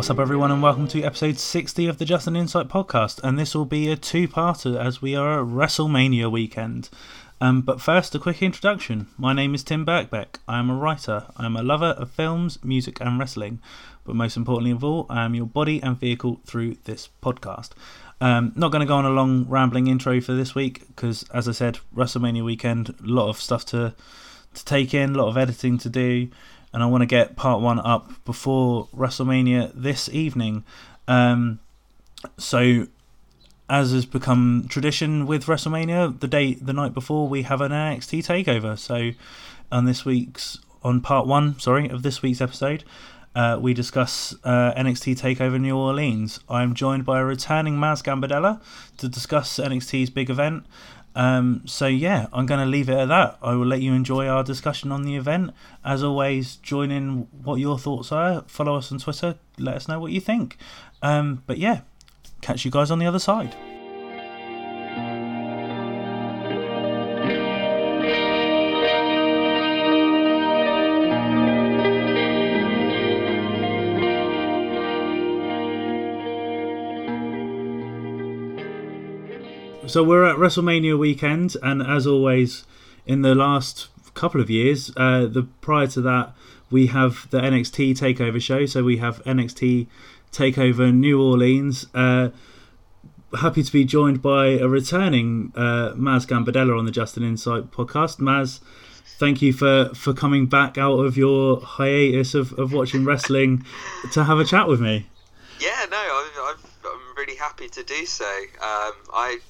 What's up, everyone, and welcome to episode 60 of the Just an Insight podcast. And this will be a two parter as we are at WrestleMania weekend. Um, but first, a quick introduction. My name is Tim Birkbeck. I am a writer, I am a lover of films, music, and wrestling. But most importantly of all, I am your body and vehicle through this podcast. Um, not going to go on a long rambling intro for this week because, as I said, WrestleMania weekend, a lot of stuff to to take in, a lot of editing to do, and I want to get part one up before WrestleMania this evening. Um, so, as has become tradition with WrestleMania, the day the night before we have an NXT takeover. So, on this week's on part one, sorry, of this week's episode, uh, we discuss uh, NXT Takeover New Orleans. I'm joined by a returning Maz Gambardella to discuss NXT's big event. Um, so yeah, I'm going to leave it at that. I will let you enjoy our discussion on the event. As always, join in what your thoughts are. Follow us on Twitter. Let us know what you think. Um, but yeah, catch you guys on the other side. So we're at WrestleMania weekend, and as always, in the last couple of years, uh, the prior to that, we have the NXT Takeover show. So we have NXT Takeover New Orleans. Uh, happy to be joined by a returning uh, Maz Gambardella on the Just an Insight podcast. Maz, thank you for for coming back out of your hiatus of, of watching wrestling to have a chat with me. Yeah, no, I'm, I'm, I'm really happy to do so. Um, I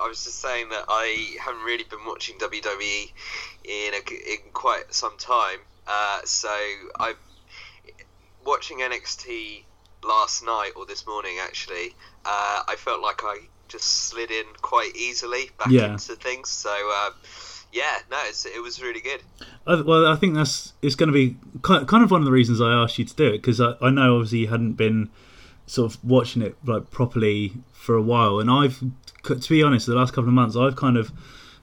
I was just saying that I haven't really been watching WWE in a, in quite some time. Uh, so I'm watching NXT last night or this morning actually. Uh, I felt like I just slid in quite easily back Yeah. into things. So uh, yeah, no, it's, it was really good. I, well, I think that's it's going to be ki- kind of one of the reasons I asked you to do it because I, I know obviously you hadn't been sort of watching it like properly for a while, and I've to be honest, the last couple of months I've kind of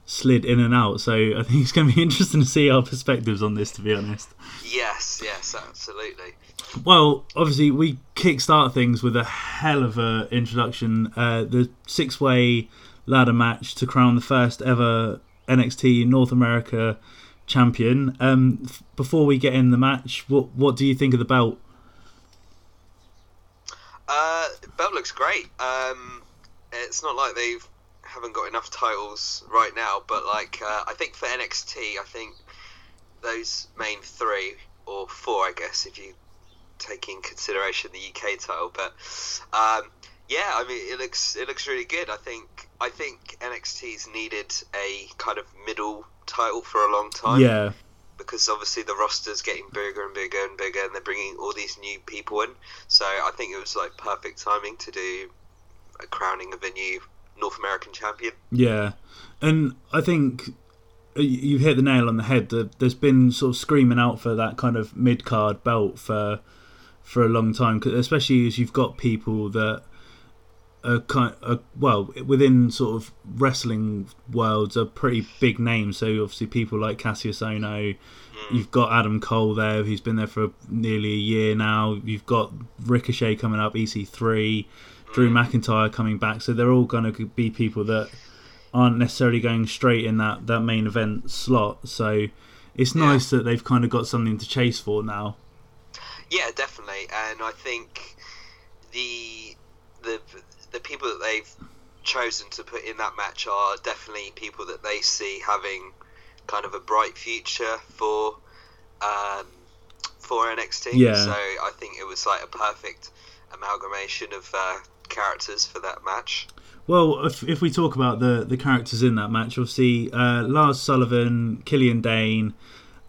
slid in and out. So I think it's going to be interesting to see our perspectives on this. To be honest. Yes, yes, absolutely. Well, obviously, we kickstart things with a hell of a introduction. Uh, the six-way ladder match to crown the first ever NXT North America champion. Um, f- before we get in the match, what what do you think of the belt? Uh, belt looks great. Um, it's not like they've haven't got enough titles right now, but like uh, I think for NXT, I think those main three or four, I guess, if you take in consideration the UK title. But um, yeah, I mean, it looks it looks really good. I think I think NXT's needed a kind of middle title for a long time Yeah, because obviously the roster's getting bigger and bigger and bigger, and they're bringing all these new people in. So I think it was like perfect timing to do crowning of a new North American champion. yeah, and I think uh, you hit the nail on the head. There's been sort of screaming out for that kind of mid card belt for for a long time, especially as you've got people that are kind are, well within sort of wrestling worlds are pretty big names. So obviously people like Kassius Ohno, you've got Adam Cole there, who's been there for nearly a year now. You've got Ricochet coming up, EC3, Drew McIntyre coming back. So they're all going to be people that aren't necessarily going straight in that that main event slot. So it's Yeah. nice that they've kind of got something to chase for now. Yeah, definitely, and I think the the the people that they've chosen to put in that match are definitely people that they see having kind of a bright future for um, for NXT. Yeah. So I think it was like a perfect amalgamation of uh, characters for that match. Well, if, if we talk about the, the characters in that match, obviously uh, Lars Sullivan, Killian Dain,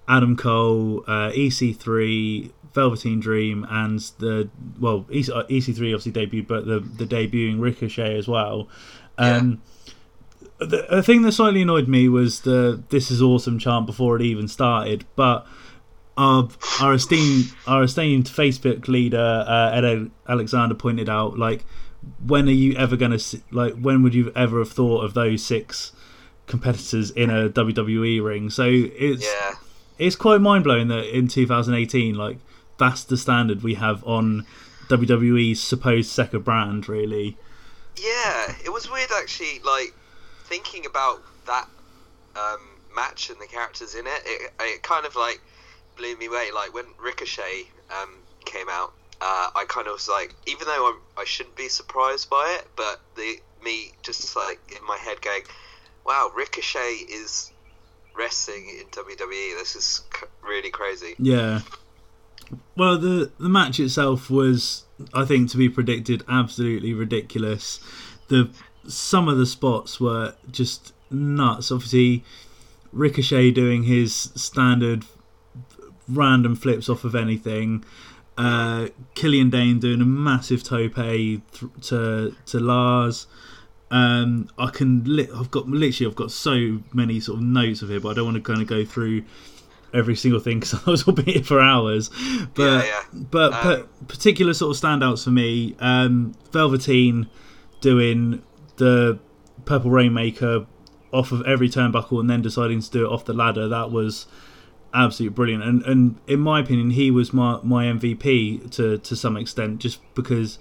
Adam Cole, uh, EC3, Velveteen Dream, and the well EC, uh, EC3 obviously debuted, but the the debuting Ricochet as well. Um, the, the thing that slightly annoyed me was the "This is awesome" chant before it even started, but. Our, our esteemed our esteemed Facebook leader uh, Ed Alexander pointed out like when are you ever going to like when would you ever have thought of those six competitors in a WWE ring so it's Yeah. it's quite mind blowing that in 2018 like that's the standard we have on WWE's supposed second brand, really. Yeah, it was weird actually. Like thinking about that um, match and the characters in it, it, it kind of like blew me away. Like when Ricochet um, came out, uh, I kind of was like, even though I'm, I shouldn't be surprised by it, but the me just like in my head going, "Wow, Ricochet is wrestling in WWE. This is c- really crazy." Yeah. Well, the the match itself was, I think, to be predicted, absolutely ridiculous. The some of the spots were just nuts. Obviously, Ricochet doing his standard random flips off of anything. Uh, Killian Dain doing a massive tope th- to to Lars. Um, I can li- I've got literally I've got so many sort of notes of it, but I don't want to kind of go through every single thing because I was be here for hours. But Yeah, yeah. but Um, pa- particular sort of standouts for me, um, Velveteen doing the Purple Rainmaker off of every turnbuckle and then deciding to do it off the ladder. That was absolutely brilliant. And and in my opinion, he was my my MVP to to some extent, just because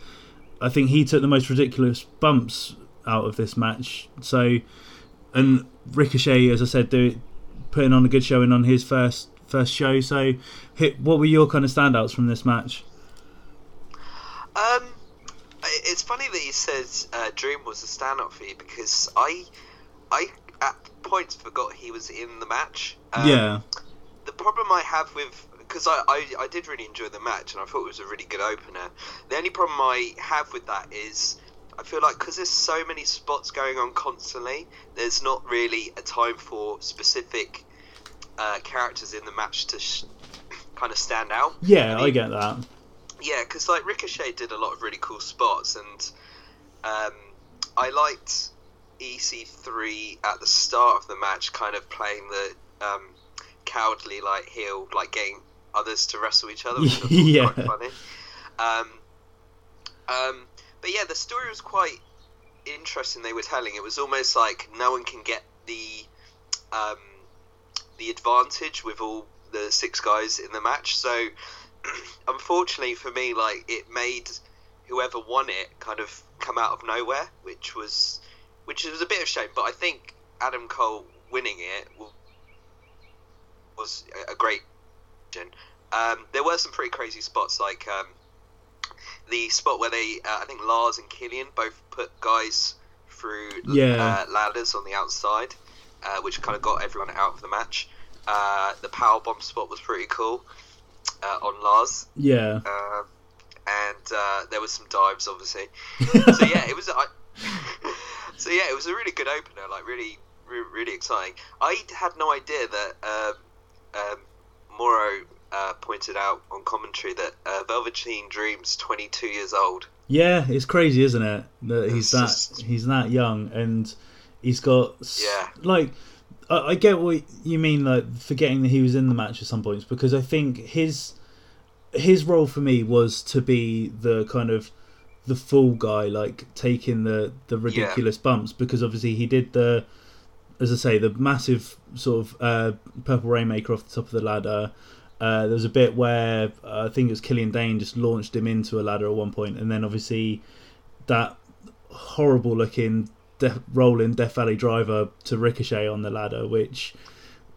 I think he took the most ridiculous bumps out of this match. So and Ricochet, as I said, do putting on a good showing on his first first show. So, hit, what were your kind of standouts from this match? Um, it's funny that you said uh, Dream was a stand-up for you because I, I at points forgot he was in the match. Um, yeah, problem I have with because I, I I did really enjoy the match and I thought it was a really good opener. The only problem I have with that is. I feel like because there's so many spots going on constantly, there's not really a time for specific uh, characters in the match to sh- kind of stand out. yeah, I I get that. yeah, because like Ricochet did a lot of really cool spots, and um, I liked EC3 at the start of the match, kind of playing the um, cowardly like heel, like getting others to wrestle each other, which was Yeah. quite funny. Um, um, but yeah, the story was quite interesting. They were telling it was almost like no one can get the um, the advantage with all the six guys in the match. So unfortunately for me, like it made whoever won it kind of come out of nowhere, which was which was a bit of a shame. But I think Adam Cole winning it wa- was a- great. Um, there were some pretty crazy spots, like um, the spot where they, uh, I think Lars and Killian both put guys through Yeah. uh, ladders on the outside, uh, which kind of got everyone out of the match. Uh, the power bomb spot was pretty cool uh, on Lars, Yeah, um, and uh, there was some dives, obviously. so yeah, it was. I, so yeah, it was a really good opener, like really, re- really exciting. I had no idea that um, um, Mauro uh, pointed out on commentary that uh, Velveteen Dream's 22 years old. yeah, it's crazy, isn't it? That he's that just- he's that young and he's got Yeah. like. I I get what you mean, like forgetting that he was in the match at some points, because I think his his role for me was to be the kind of the fool guy, like taking the the ridiculous bumps, because obviously he did the, as I say, the massive sort of uh, purple rainmaker off the top of the ladder. Uh, there was a bit where uh, I think it was Killian Dain just launched him into a ladder at one point, and then obviously that horrible looking de- rolling Death Valley driver to Ricochet on the ladder, which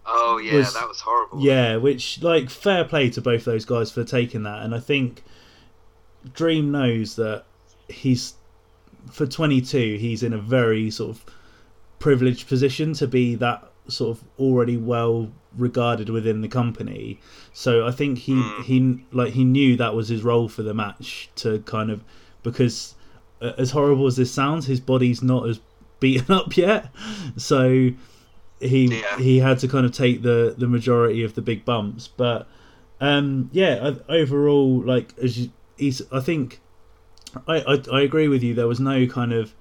Oh yeah, Was- that was horrible. yeah, which like fair play to both those guys for taking that, and I think Dream knows that he's for 22, he's in a very sort of privileged position to be that sort of already well regarded within the company. So I think he Mm. he like he knew that was his role for the match to kind of because as horrible as this sounds, his body's not as beaten up yet. So he Yeah. he had to kind of take the the majority of the big bumps, but um yeah, overall like as you, he's I think I, I I agree with you. There was no kind of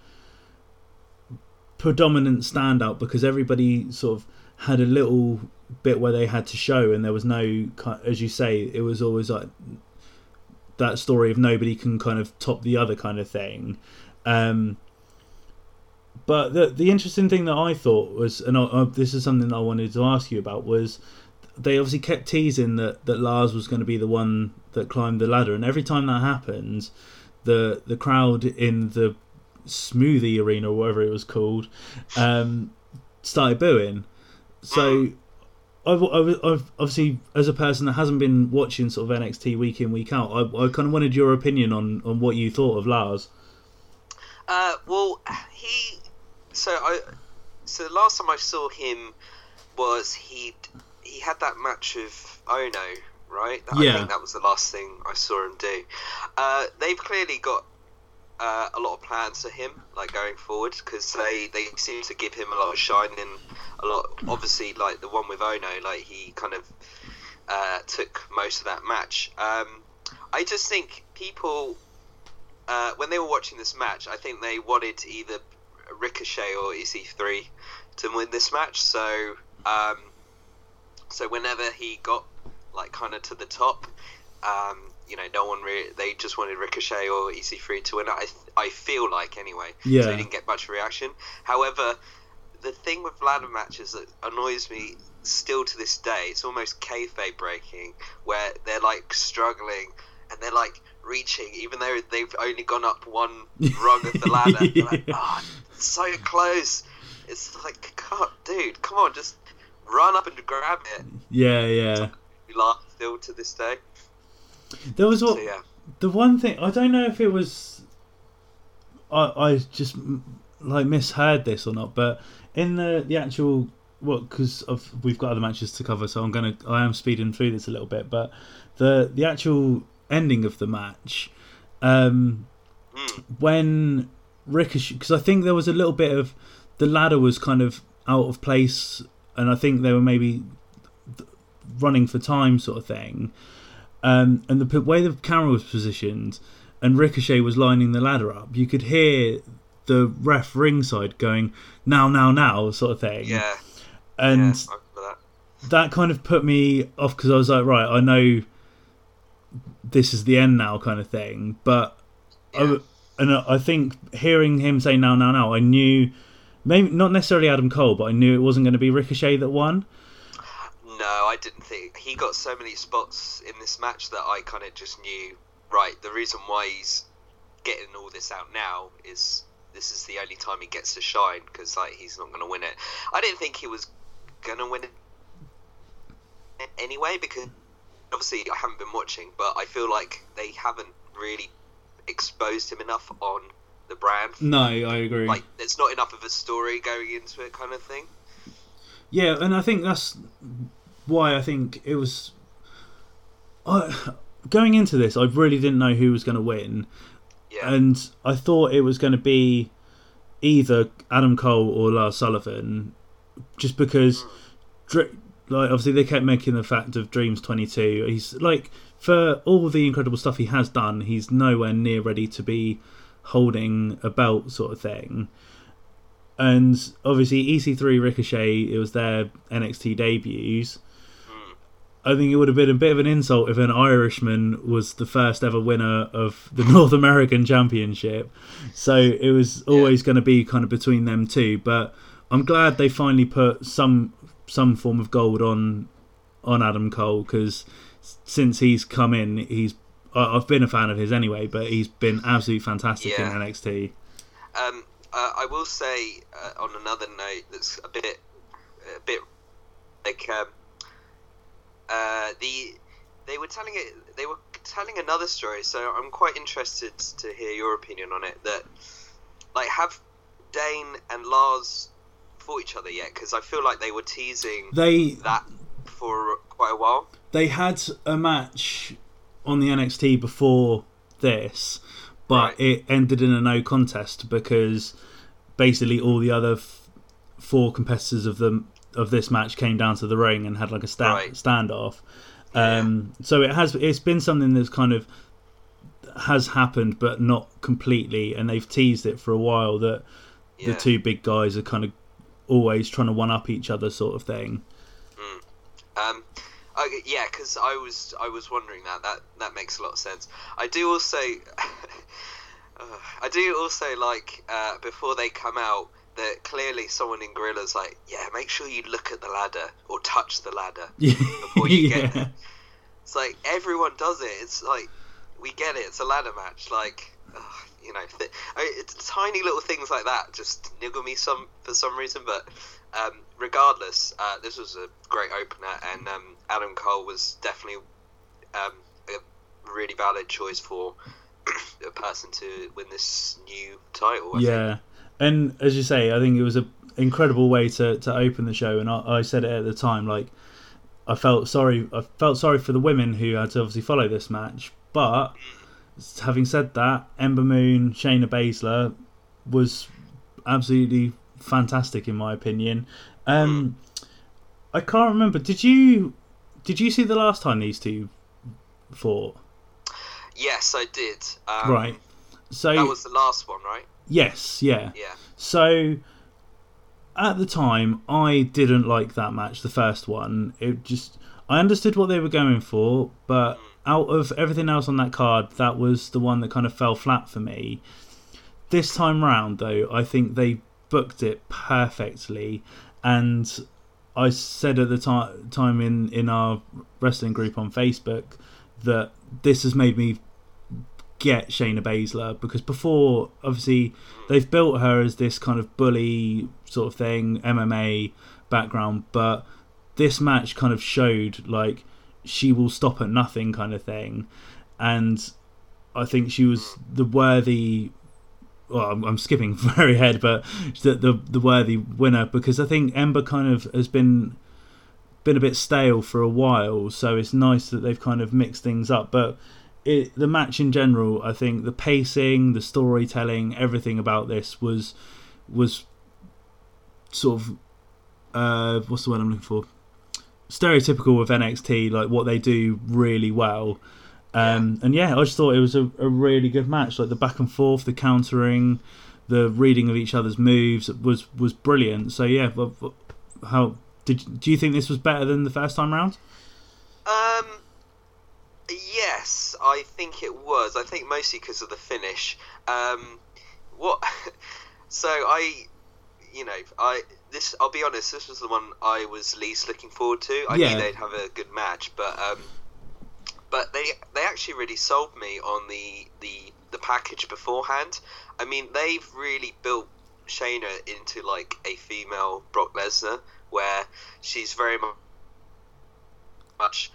predominant standout because everybody sort of had a little bit where they had to show, and there was no, as you say, it was always like that story of nobody can kind of top the other kind of thing. Um, but the the interesting thing that I thought was, and I, I, this is something I wanted to ask you about, was they obviously kept teasing that, that Lars was going to be the one that climbed the ladder, and every time that happens, the the crowd in the smoothie arena or whatever it was called um, started booing. So. I've, I've, I've obviously, as a person that hasn't been watching sort of NXT week in week out, I, I kind of wanted your opinion on, on what you thought of Lars. Uh, well, he. So I. So the last time I saw him was he he had that match of Ohno, right? I Yeah. think that was the last thing I saw him do. Uh, they've clearly got uh, a lot of plans for him, like going forward, because they they seem to give him a lot of shine in a lot. Obviously, like the one with Ohno, like he kind of uh, took most of that match. Um, I just think people uh, when they were watching this match, I think they wanted either Ricochet or EC3 to win this match. So, um, so whenever he got like kind of to the top, um, you know, no one really. They just wanted Ricochet or EC3 to win. I I feel like anyway. Yeah. So he didn't get much reaction. However, the thing with ladder matches that annoys me still to this day, it's almost kayfabe breaking, where they're like struggling and they're like reaching, even though they've only gone up one rung of the ladder. They're like, oh, so close. It's like, God, dude, come on, just run up and grab it. Yeah, yeah. We laugh still to this day. There was what So yeah, the one thing I don't know if it was I I just like misheard this or not, but in the the actual what because of we've got other matches to cover, so I'm gonna I am speeding through this a little bit, but the the actual ending of the match, um, Mm. when Ricochet because I think there was a little bit of the ladder was kind of out of place, and I think they were maybe running for time sort of thing. Um, and the way the camera was positioned, and Ricochet was lining the ladder up, you could hear the ref ringside going now, now, now, sort of thing. yeah, and yeah, I that. that kind of put me off because I was like, right, I know this is the end now, kind of thing. But I Yeah. w and I think hearing him say now, now, now, I knew maybe not necessarily Adam Cole, but I knew it wasn't going to be Ricochet that won. No, I didn't think he got so many spots in this match that I kind of just knew. Right, the reason why he's getting all this out now is this is the only time he gets to shine because like he's not going to win it. I didn't think he was going to win it anyway because obviously I haven't been watching, but I feel like they haven't really exposed him enough on the brand. No, I agree. Like, there's not enough of a story going into it, kind of thing. Yeah, and I think that's why I think it was. I, going into this, I really didn't know who was going to win, Yeah, and I thought it was going to be either Adam Cole or Lars Sullivan, just because, hmm. Dr- like, obviously they kept making the fact of Dreams Twenty Two. He's like for all the incredible stuff he has done, he's nowhere near ready to be holding a belt, sort of thing. And obviously, EC3 Ricochet, it was their NXT debuts. I think it would have been a bit of an insult if an Irishman was the first ever winner of the North American Championship. So it was always going to be kind of between them two. But I'm glad they finally put some some form of gold on on Adam Cole because since he's come in, he's I've been a fan of his anyway, but he's been absolutely fantastic Yeah. in NXT. Um, uh, I will say uh, on another note that's a bit, a bit like um, uh, the they were telling it they were telling another story. So I'm quite interested to hear your opinion on it. That like have Dain and Lars fought each other yet? Because I feel like they were teasing They that for quite a while. they had a match on the NXT before this, but Right. it ended in a no contest because basically all the other f- four competitors of the of this match came down to the ring and had like a sta- Right. standoff. Um, so it has it's been something that's kind of has happened, but not completely, and they've teased it for a while that Yeah. the two big guys are kind of always trying to one up each other, sort of thing. Um, okay, yeah, because I was I was wondering that that that makes a lot of sense. I do also, uh, I do also like uh, before they come out, that clearly someone in Gorilla's like, yeah, make sure you look at the ladder or touch the ladder before you get yeah. there. It's like everyone does it. It's like we get it. It's a ladder match. Like ugh, you know, th- I mean, it's tiny little things like that just niggle me some for some reason. But um, regardless, uh, this was a great opener, and um, Adam Cole was definitely um, a really valid choice for a person to win this new title. I think. And as you say, I think it was a incredible way to, to open the show. And I, I said it at the time, like I felt sorry. I felt sorry for the women who had to obviously follow this match. But having said that, Ember Moon, Shayna Baszler was absolutely fantastic in my opinion. Um, I can't remember. Did you did you see the last time these two fought? Yes, I did. Um, right. So That was the last one, right? Yes, yeah. Yeah. So at the time, I didn't like that match, the first one. It just I understood what they were going for, but mm. out of everything else on that card, that was the one that kind of fell flat for me. This time round, though, I think they booked it perfectly, and I said at the ti- time in in our wrestling group on Facebook that this has made me get Shayna Baszler because before, obviously, they've built her as this kind of bully sort of thing, MMA background, but this match kind of showed like she will stop at nothing kind of thing, and I think she was the worthy. Well, I'm, I'm skipping very ahead, but the, the the worthy winner because I think Ember kind of has been been a bit stale for a while, so it's nice that they've kind of mixed things up. But it, the match in general, I think the pacing, the storytelling, everything about this was was sort of uh, what's the word I'm looking for? Stereotypical of NXT, like what they do really well. Um, And yeah, I just thought it was a, a really good match. Like the back and forth, the countering, the reading of each other's moves was was brilliant. So yeah, how did do you think this was better than the first time round? Um, yes, I think it was. I think mostly because of the finish. Um, what? so I, you know, I this. I'll be honest. This was the one I was least looking forward to. I Yeah. knew they'd have a good match, but um, but they they actually really sold me on the the the package beforehand. I mean, they've really built Shayna into like a female Brock Lesnar, where she's very mu- much.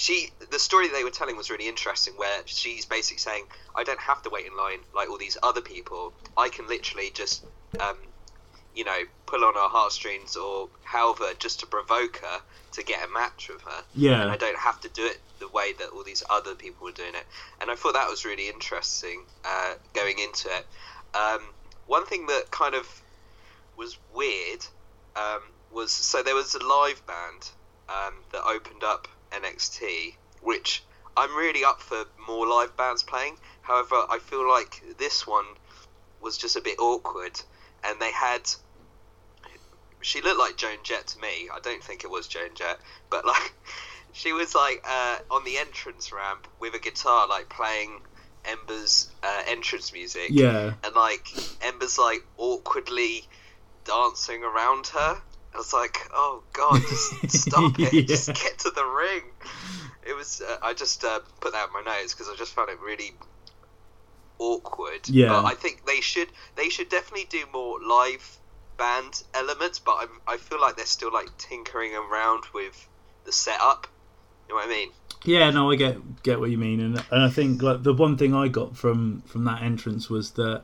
She the story they were telling was really interesting, where she's basically saying, "I don't have to wait in line like all these other people. I can literally just, um, you know, pull on her heartstrings or however, just to provoke her to get a match with her." Yeah. and I don't have to do it the way that all these other people were doing it. And I thought that was really interesting uh, going into it. Um, one thing that kind of was weird um, was so there was a live band um, that opened up NXT, which I'm really up for more live bands playing. However, I feel like this one was just a bit awkward, and they had. She looked like Joan Jett to me. I don't think it was Joan Jett, but like she was like uh, on the entrance ramp with a guitar, like playing Ember's uh, entrance music. Yeah. And like Ember's like awkwardly dancing around her. I was like, oh god, just stop it, Yeah. just get to the ring. It was. Uh, I just uh, put that in my notes because I just found it really awkward. Yeah. But I think they should. They should definitely do more live band elements. But I'm, I feel like they're still like tinkering around with the setup. You know what I mean? Yeah, no, I get get what you mean, and and I think like the one thing I got from from that entrance was that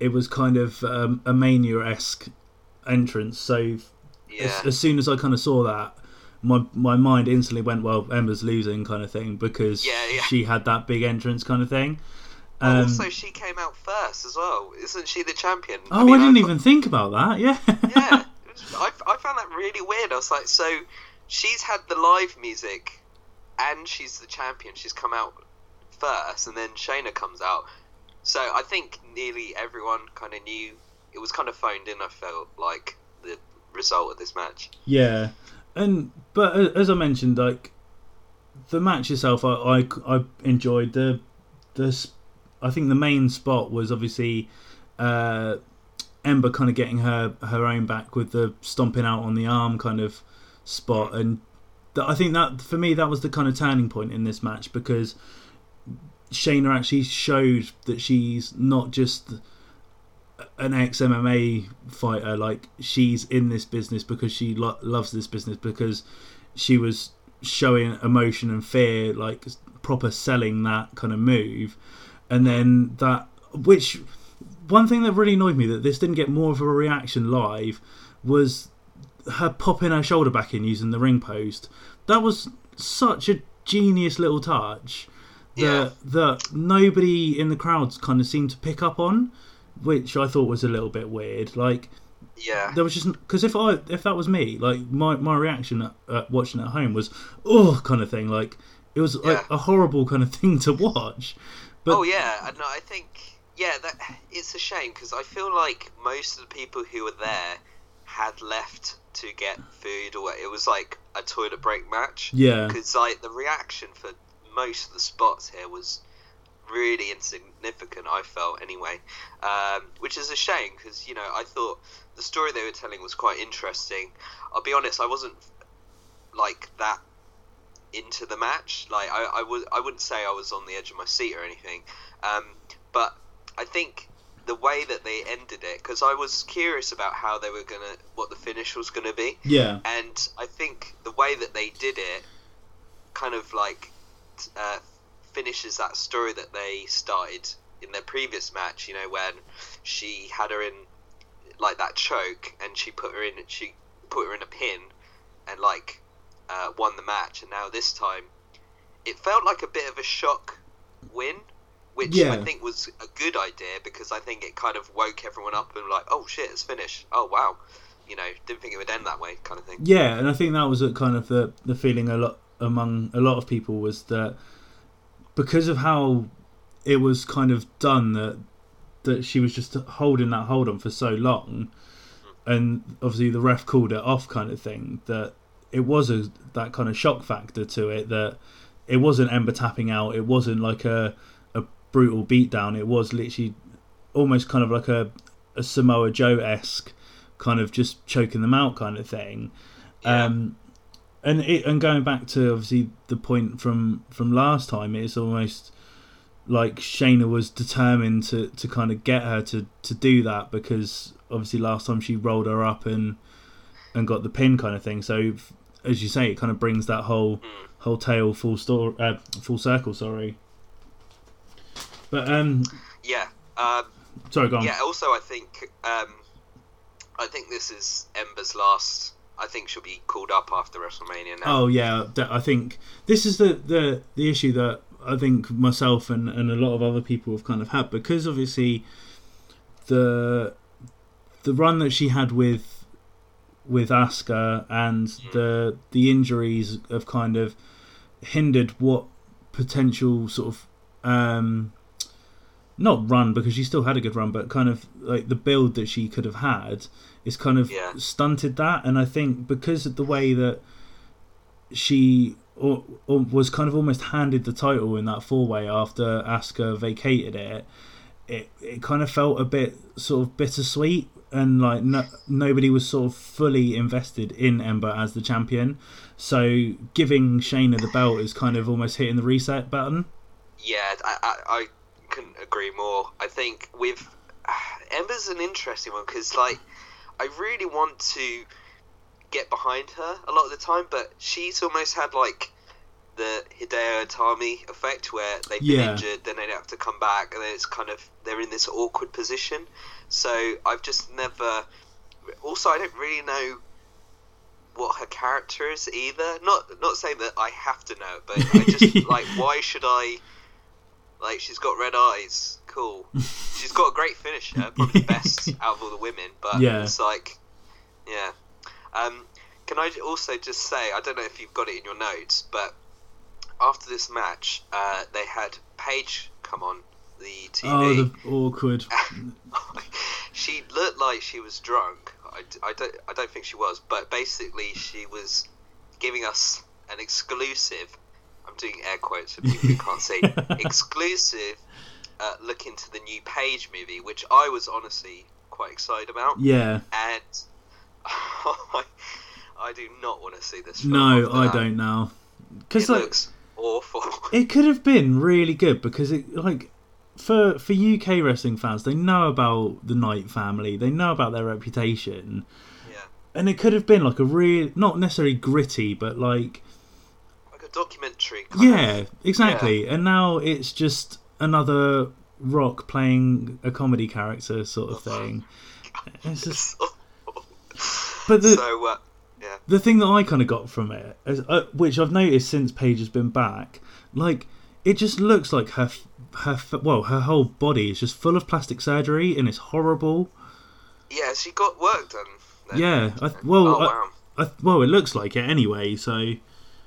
it was kind of um, a mania esque entrance. So Yeah. as, as soon as I kind of saw that, my my mind instantly went, well, Emma's losing kind of thing because Yeah, yeah. she had that big entrance kind of thing. Um, also, she came out first as well. Isn't she the champion? oh, I, mean, didn't thought- even think about that. Yeah. yeah, I, I found that really weird. I was like, so she's had the live music, and she's the champion. She's come out first, and then Shayna comes out. So I think nearly everyone kind of knew it was kind of phoned in. I felt like the result of this match. Yeah, and but as I mentioned, like the match itself, I I, I enjoyed the the. I think the main spot was obviously uh, Ember kind of getting her her own back with the stomping out on the arm kind of spot, and th- I think that for me that was the kind of turning point in this match because Shayna actually showed that she's not just an ex MMA fighter. Like she's in this business because she lo- loves this business because she was showing emotion and fear, like proper selling that kind of move, and then that which one thing that really annoyed me that this didn't get more of a reaction live was her popping her shoulder back in using the ring post. That was such a genius little touch that Yeah. that nobody in the crowds kind of seemed to pick up on, which I thought was a little bit weird. Like Yeah. there was just because if I if that was me, like my my reaction at, at watching at home was oh kind of thing. Like it was like, a horrible kind of thing to watch. But oh yeah, and I think yeah that it's a shame because I feel like most of the people who were there had left to get food or it was like a toilet break match. yeah, Because like the reaction for most of the spots here was really insignificant. I felt anyway, um, which is a shame because you know I thought the story they were telling was quite interesting. I'll be honest, I wasn't like that into the match. Like I, I I wouldn't say I was on the edge of my seat or anything, um, but I think the way that they ended it because I was curious about how they were gonna what the finish was gonna be yeah, and I think the way that they did it kind of like uh, finishes that story that they started in their previous match. You know, when she had her in like that choke, and she put her in, she put her in a pin, and like uh, won the match. And now this time, it felt like a bit of a shock win. Which Yeah. I think was a good idea because I think it kind of woke everyone up and like, oh shit, it's finished. Oh wow, you know, didn't think it would end that way, kind of thing. yeah. And I think that was a kind of the the feeling a lot among a lot of people was that because of how it was kind of done that that she was just holding that hold on for so long, and obviously the ref called it off, kind of thing. That it was a that kind of shock factor to it that it wasn't Ember tapping out. It wasn't like a a brutal beatdown. It was literally almost kind of like a a Samoa Joe esque kind of just choking them out kind of thing. Yeah. Um, and it, and going back to obviously the point from from last time, it's almost like Shayna was determined to, to kind of get her to, to do that because obviously last time she rolled her up and and got the pin kind of thing. So as you say, it kind of brings that whole Mm. whole tale full store uh, full circle. Sorry, but um, Yeah. Um, sorry, go on. yeah. Also, I think um, I think this is Ember's last. I think she'll be called up after WrestleMania now. Oh yeah, I think this is the, the the issue that I think myself and, and a lot of other people have kind of had because obviously the the run that she had with with Asuka and the the injuries have kind of hindered what potential sort of um not run because she still had a good run but kind of like the build that she could have had is kind of Yeah. stunted that and I think because of the way that she or, or was kind of almost handed the title in that four way after Asuka vacated it it it kind of felt a bit sort of bittersweet and like no, nobody was sort of fully invested in Ember as the champion so giving Shayna the belt is kind of almost hitting the reset button Yeah, I, I, I couldn't agree more. I think with Ember's an interesting one because, like, I really want to get behind her a lot of the time, but she's almost had like the Hideo Itami effect where they've been Yeah. injured, then they have to come back, and then it's kind of they're in this awkward position. So I've just never. Also, I don't really know what her character is either. Not not saying that I have to know, but I just like why should I? Like she's got red eyes, cool. She's got a great finisher, probably the best out of all the women. But Yeah. it's like, yeah. Um, can I also just say I don't know if you've got it in your notes, but after this match, uh, they had Paige come on the TV. oh the awkward she looked like she was drunk. I, I don't I don't think she was, but basically she was giving us an exclusive. I'm doing air quotes for people who can't see. exclusive uh, look into the new Paige movie, which I was honestly quite excited about. Yeah. And I, I do not want to see this. Film No, I that. don't now. It Because like looks awful. it could have been really good because it like for for UK wrestling fans, they know about the Knight family, they know about their reputation, yeah, and it could have been like a real not necessarily gritty, but like like a documentary. Kind yeah, Of. exactly. And now it's just another Rock playing a comedy character sort of thing. It's just, but the so uh, yeah, the thing that I kind of got from it, is, uh, which I've noticed since Paige has been back, like it just looks like her her well her whole body is just full of plastic surgery and it's horrible. yeah, she got work done. then. Yeah, I, well, oh I, wow. I, well, it looks like it anyway. So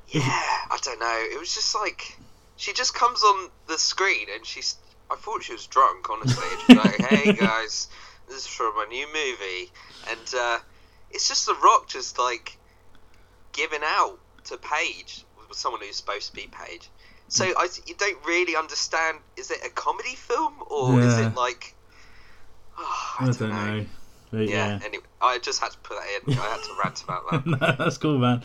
Yeah, I don't know. It was just like she just comes on the screen and she's. I thought she was drunk, honestly. She's like, "Hey guys, this is from my new movie," and uh, it's just The Rock just like giving out to Paige, someone who's supposed to be Paige. So I, you don't really understand. Is it a comedy film or is it like? Oh, I, I don't know. But, Yeah. yeah. Anyway, I just had to put that in. I had to rant about that. no, that's cool, man.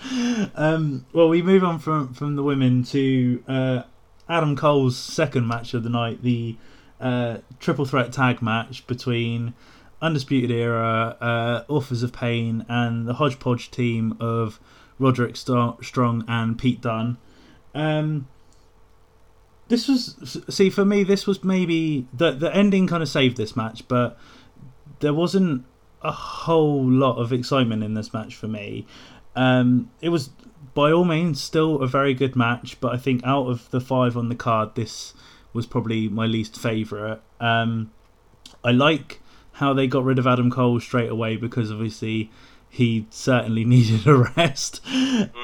Um, well, we move on from from the women to uh, Adam Cole's second match of the night, the uh, triple threat tag match between Undisputed Era, uh, Authors of Pain, and the hodgepodge team of Roderick St- Strong and Pete Dunne. Um, this was see for me. This was maybe the the ending kind of saved this match, but there wasn't a whole lot of excitement in this match for me. Um, it was by all means still a very good match, but I think out of the five on the card, this was probably my least favourite. Um, I like how they got rid of Adam Cole straight away because obviously he certainly needed a rest.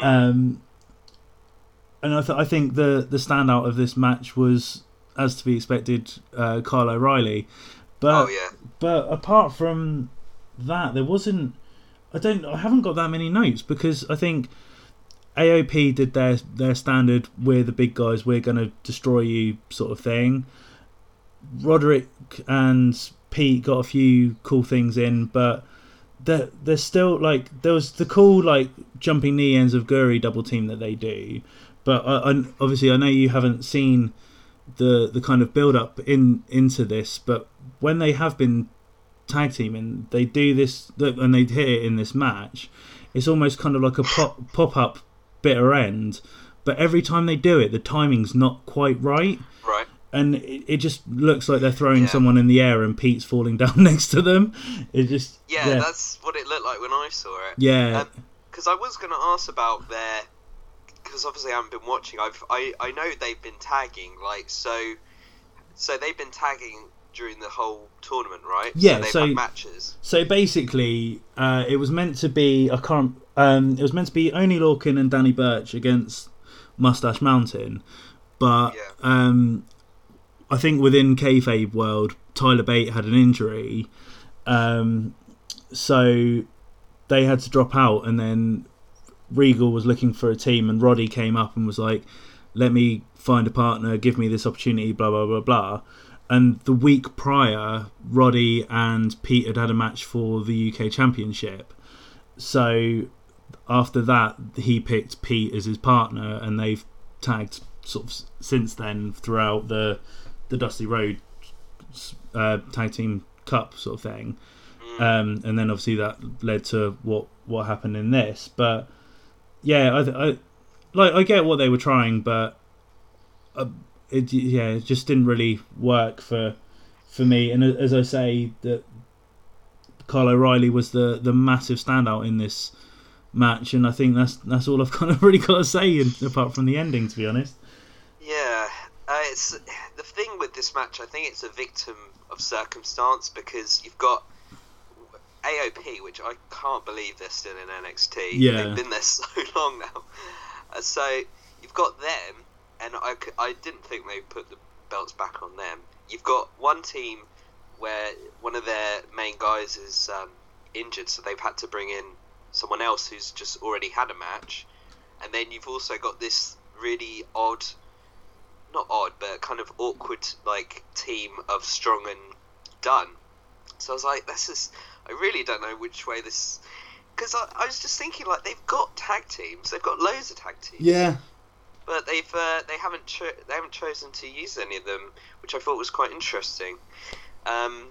Um, and I, th- I think the the standout of this match was, as to be expected, uh, Kyle O'Reilly. But oh yeah. but apart from that, there wasn't. I don't. I haven't got that many notes because I think AOP did their their standard. We're the big guys. We're going to destroy you, sort of thing. Roderick and Pete got a few cool things in, but there, there's still like there was the cool like jumping knee ends of Guri double team that they do, but I, I, obviously I know you haven't seen the the kind of build up in into this, but when they have been tag teaming, they do this and they hit it in this match. It's almost kind of like a pop pop up bitter end, but every time they do it, the timing's not quite right, Right. and it, it just looks like they're throwing Yeah. someone in the air and Pete's falling down next to them. It just Yeah, yeah that's what it looked like when I saw it. yeah Because I was going to ask about their. Because obviously I haven't been watching. I've I, I know they've been tagging like so. So they've been tagging during the whole tournament, right? Yeah, So they've so- had matches. So basically, uh, it was meant to be I can't. Um, it was meant to be only Lorcan and Danny Burch against Mustache Mountain, but Yeah. um, I think within kayfabe world, Tyler Bate had an injury, um, so they had to drop out, and then Regal was looking for a team, and Roddy came up and was like, "Let me find a partner, give me this opportunity." Blah blah blah blah. And the week prior, Roddy and Pete had had a match for the UK Championship. So after that, he picked Pete as his partner, and they've tagged sort of since then throughout the the Dusty Rhodes uh, Tag Team Cup sort of thing. Um, and then obviously that led to what what happened in this. But yeah, I, I like I get what they were trying, but uh, it yeah it just didn't really work for for me. And as I say, that Kyle O'Reilly was the the massive standout in this match, and I think that's that's all I've kind of really got to say, in, apart from the ending, to be honest. Yeah, uh, it's the thing with this match. I think it's a victim of circumstance because you've got AOP, which I can't believe they're still in NXT. Yeah. they've been there so long now. Uh, so you've got them, and I, I didn't think they put the belts back on them. You've got one team where one of their main guys is um, injured, so they've had to bring in someone else who's just already had a match, and then you've also got this really odd not odd, but kind of awkward like team of Strong and Dunne. So I was like, this is. I really don't know which way this. Because I, I was just thinking, like, they've got tag teams. They've got loads of tag teams. Yeah. But they've uh, they haven't cho- they haven't chosen to use any of them, which I thought was quite interesting. Um,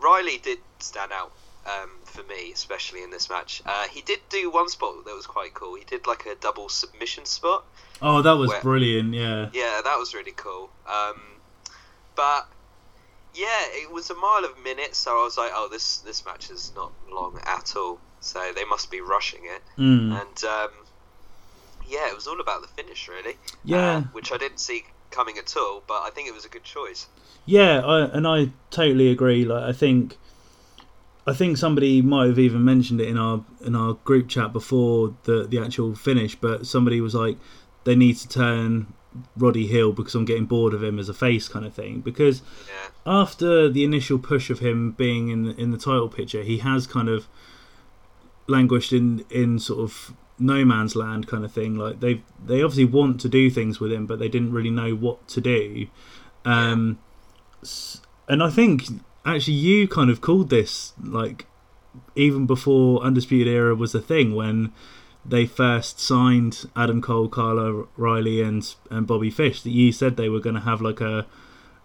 Riley did stand out um, for me, especially in this match. Uh, he did do one spot that was quite cool. He did like a double submission spot. Oh, that was Where- brilliant. Yeah. Yeah, that was really cool. Um, but yeah, it was a mile of minutes, so I was like, oh, this this match is not long at all. So they must be rushing it. Mm. And um, yeah, it was all about the finish, really. Yeah. uh, which I didn't see coming at all, but I think it was a good choice. Yeah, I, and I totally agree. Like, I think, I think somebody might have even mentioned it in our in our group chat before the the actual finish. But somebody was like, they need to turn Roddy heel because I'm getting bored of him as a face, kind of thing. Because Yeah, after the initial push of him being in the, in the title picture, he has kind of languished in in sort of no man's land kind of thing. Like they they obviously want to do things with him, but they didn't really know what to do. Um, and I think actually you kind of called this like even before Undisputed Era was a thing when they first signed Adam Cole, Kyle O'Reilly, and and Bobby Fish. That you said they were going to have like a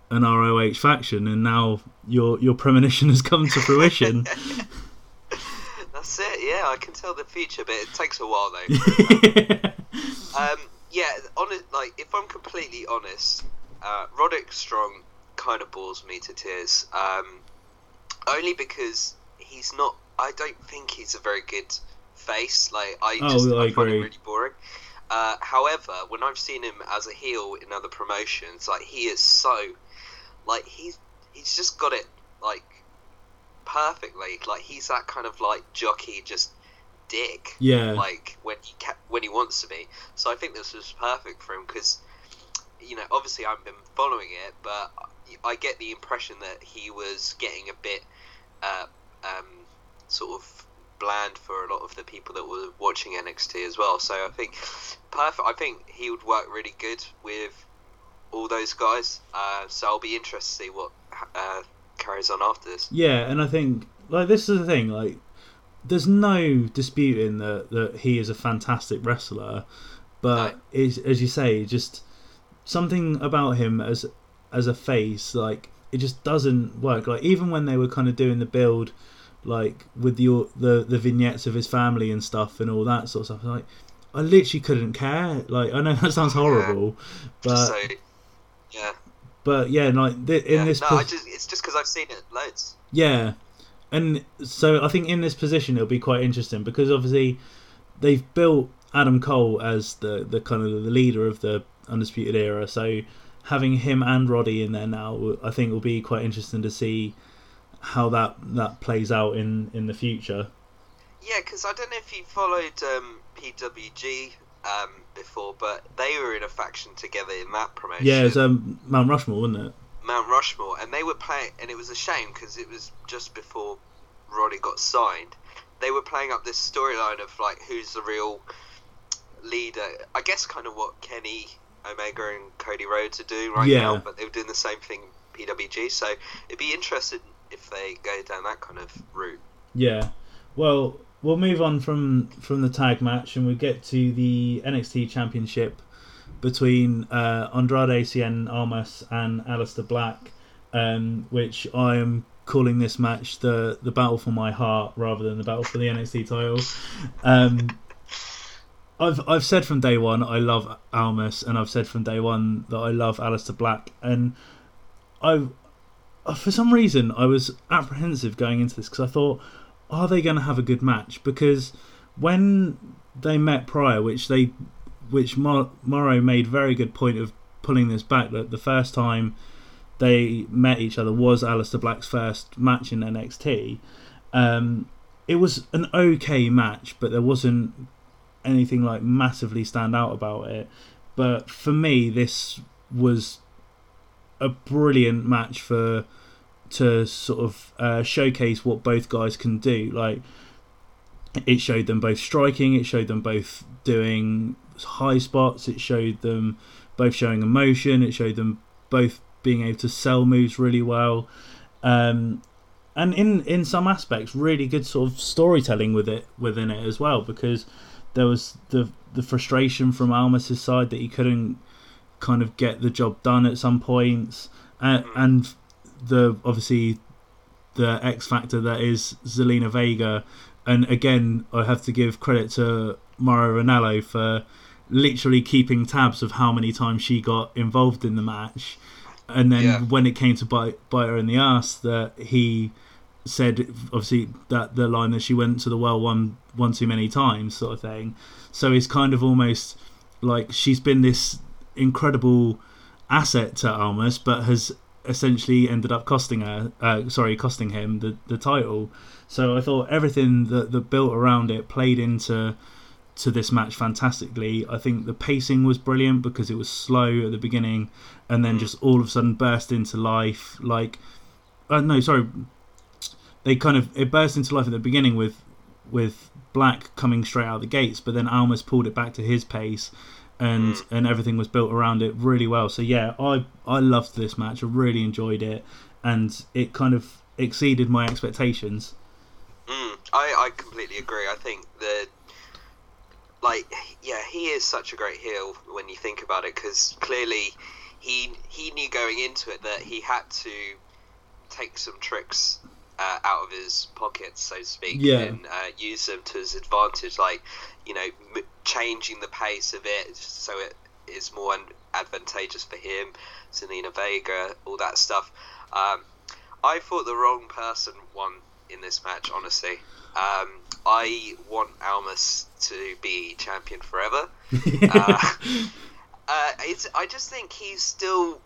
an ROH faction, and now your your premonition has come to fruition. that's it. Yeah, I can tell the future, but it takes a while though. um, yeah, on it, like if I'm completely honest, uh, Roderick Strong kind of bores me to tears. Um, only because he's not. I don't think he's a very good face. Like I Oh, just I I, find him really boring. Uh, however, when I've seen him as a heel in other promotions, like he is so, like he's he's just got it like perfectly. Like he's that kind of like jockey, just dick yeah, like when he ca- when he wants to be. So I think this was perfect for him because you know obviously I've been following it, but I get the impression that he was getting a bit uh, um, sort of bland for a lot of the people that were watching NXT as well. So I think perfect. I think he would work really good with all those guys. Uh, so I'll be interested to see what uh, carries on after this. yeah, and I think like this is the thing. Like, there's no disputing that that he is a fantastic wrestler, but No. as you say, just something about him as as a face, like it just doesn't work. Like even when they were kind of doing the build, like with the the the vignettes of his family and stuff and all that sort of stuff, like I literally couldn't care. Like I know that sounds horrible, but so yeah, but yeah, like th- in yeah. this no, pos- I just it's just because I've seen it loads. yeah, and so I think in this position it'll be quite interesting because obviously they've built Adam Cole as the the kind of the leader of the undisputed era. So having him and Roddy in there now, I think will be quite interesting to see how that that plays out in in the future. Yeah, because I don't know if you followed um, PWG um, before, but they were in a faction together in that promotion. Yeah, it's um, Mount Rushmore, wasn't it? Mount Rushmore, and they were playing, and it was a shame because it was just before Roddy got signed. They were playing up this storyline of like who's the real leader. I guess kind of what Kenny Omega and Cody Rhodes are doing right Yeah. now, but they were doing the same thing PWG. So it'd be interesting if they go down that kind of route. Yeah. Well, we'll move on from from the tag match and we get to the NXT Championship between uh, Andrade Cien Almas and Aleister Black, um, which I am calling this match the the battle for my heart rather than the battle for the NXT title. Um, I've I've said from day one I love Almas, and I've said from day one that I love Aleister Black, and I for some reason I was apprehensive going into this because I thought, are they going to have a good match? Because when they met prior, which they, which Mor- Mauro made very good point of pulling this back. That the first time they met each other was Aleister Black's first match in NXT. Um, it was an okay match, but there wasn't anything like massively stand out about it. But for me, this was a brilliant match for to sort of uh, showcase what both guys can do. Like it showed them both striking, it showed them both doing high spots, it showed them both showing emotion, it showed them both being able to sell moves really well. Um, and in in some aspects, really good sort of storytelling with it within it as well, because there was the the frustration from Almas's side that he couldn't kind of get the job done at some points, and, mm. and the obviously the X factor that is Zelina Vega, and again I have to give credit to Mauro Ranallo for literally keeping tabs of how many times she got involved in the match, and then Yeah. when it came to bite bite her in the ass, that he said obviously that the line that she went to the well one one too many times sort of thing. So it's kind of almost like she's been this incredible asset to Almas, but has essentially ended up costing her, uh, sorry, costing him the, the title. So I thought everything that, that built around it played into to this match fantastically. I think the pacing was brilliant because it was slow at the beginning and then just all of a sudden burst into life. Like, uh, no, sorry, they kind of it burst into life at the beginning with with Black coming straight out the gates, but then Almas pulled it back to his pace, and and everything was built around it really well. So yeah, I I loved this match. I really enjoyed it, and it kind of exceeded my expectations. Mm, I, I completely agree. I think that, like, yeah, he is such a great heel when you think about it, because clearly he he knew going into it that he had to take some tricks uh, out of his pockets, so to speak, Yeah. and uh, use them to his advantage. Like, you know, m- changing the pace of it so it is more advantageous for him. Zelina Vega, all that stuff. Um, I thought the wrong person won in this match. Honestly, um, I want Almas to be champion forever. Uh, uh, it's, I just think he's still.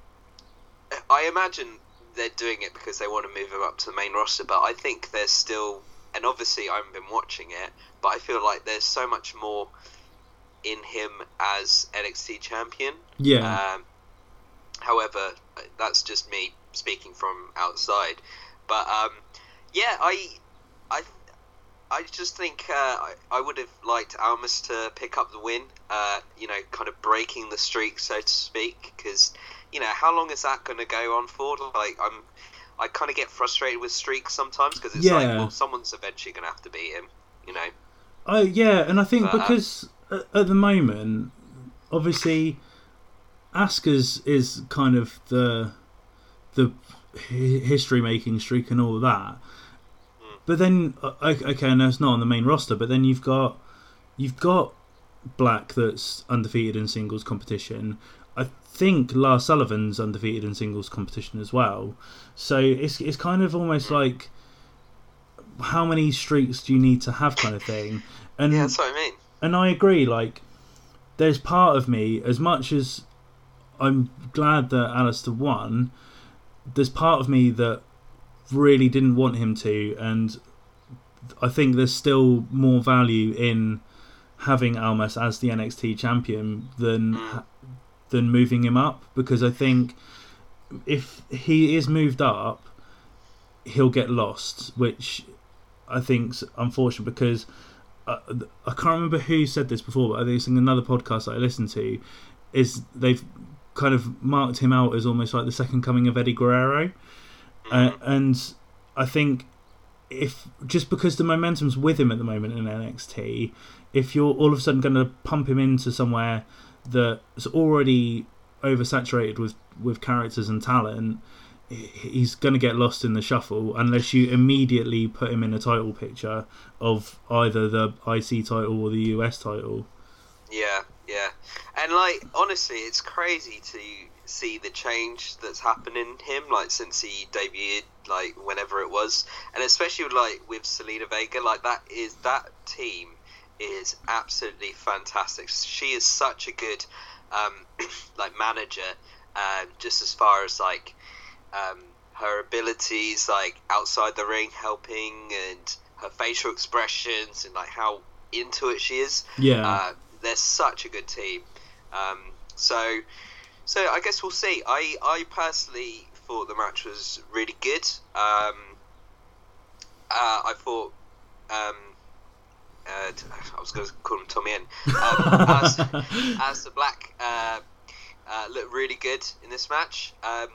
I imagine they're doing it because they want to move him up to the main roster, but I think there's still, and obviously I haven't been watching it, but I feel like there's so much more in him as NXT champion. yeah, Um, however, that's just me speaking from outside. But um, yeah, I, I, I just think uh, I, I would have liked Almas to pick up the win. Uh, you know, kind of breaking the streak, so to speak. Because you know, how long is that going to go on for? Like, I'm, I kind of get frustrated with streaks sometimes because it's like, well, someone's eventually going to have to beat him. You know. Oh yeah, and I think But, uh, because at, at the moment, obviously, Asuka's is kind of the the history making streak and all of that. But then, okay, I know it's not on the main roster, but then you've got you've got Black that's undefeated in singles competition. Think Lars Sullivan's undefeated in singles competition as well. So it's it's kind of almost like how many streaks do you need to have kind of thing. And Yeah, that's what I mean. and I agree. Like, there's part of me, as much as I'm glad that Aleister won, there's part of me that really didn't want him to, and I think there's still more value in having Almas as the NXT champion than mm. Than moving him up because I think if he is moved up, he'll get lost, which I think's unfortunate because uh, I can't remember who said this before, but I think it's in another podcast that I listened to. Is they've kind of marked him out as almost like the second coming of Eddie Guerrero, uh, and I think if just because the momentum's with him at the moment in NXT, if you're all of a sudden going to pump him into somewhere that's already oversaturated with with characters and talent, he- he's going to get lost in the shuffle unless you immediately put him in a title picture of either the IC title or the US title. Yeah, yeah. And like honestly, it's crazy to see the change that's happened in him like since he debuted like whenever it was. And especially like with Zelina Vega, like that is that team is absolutely fantastic. She is such a good um like manager um just as far as like um her abilities like outside the ring helping and her facial expressions and like how into it she is. Yeah, Uh, they're such a good team. Um, so, so I guess we'll see. I, I personally thought the match was really good. Um, uh, I thought. Um, uh, I was going to call him Tommy End. Um, as, as the Black uh, uh, looked really good in this match. Um,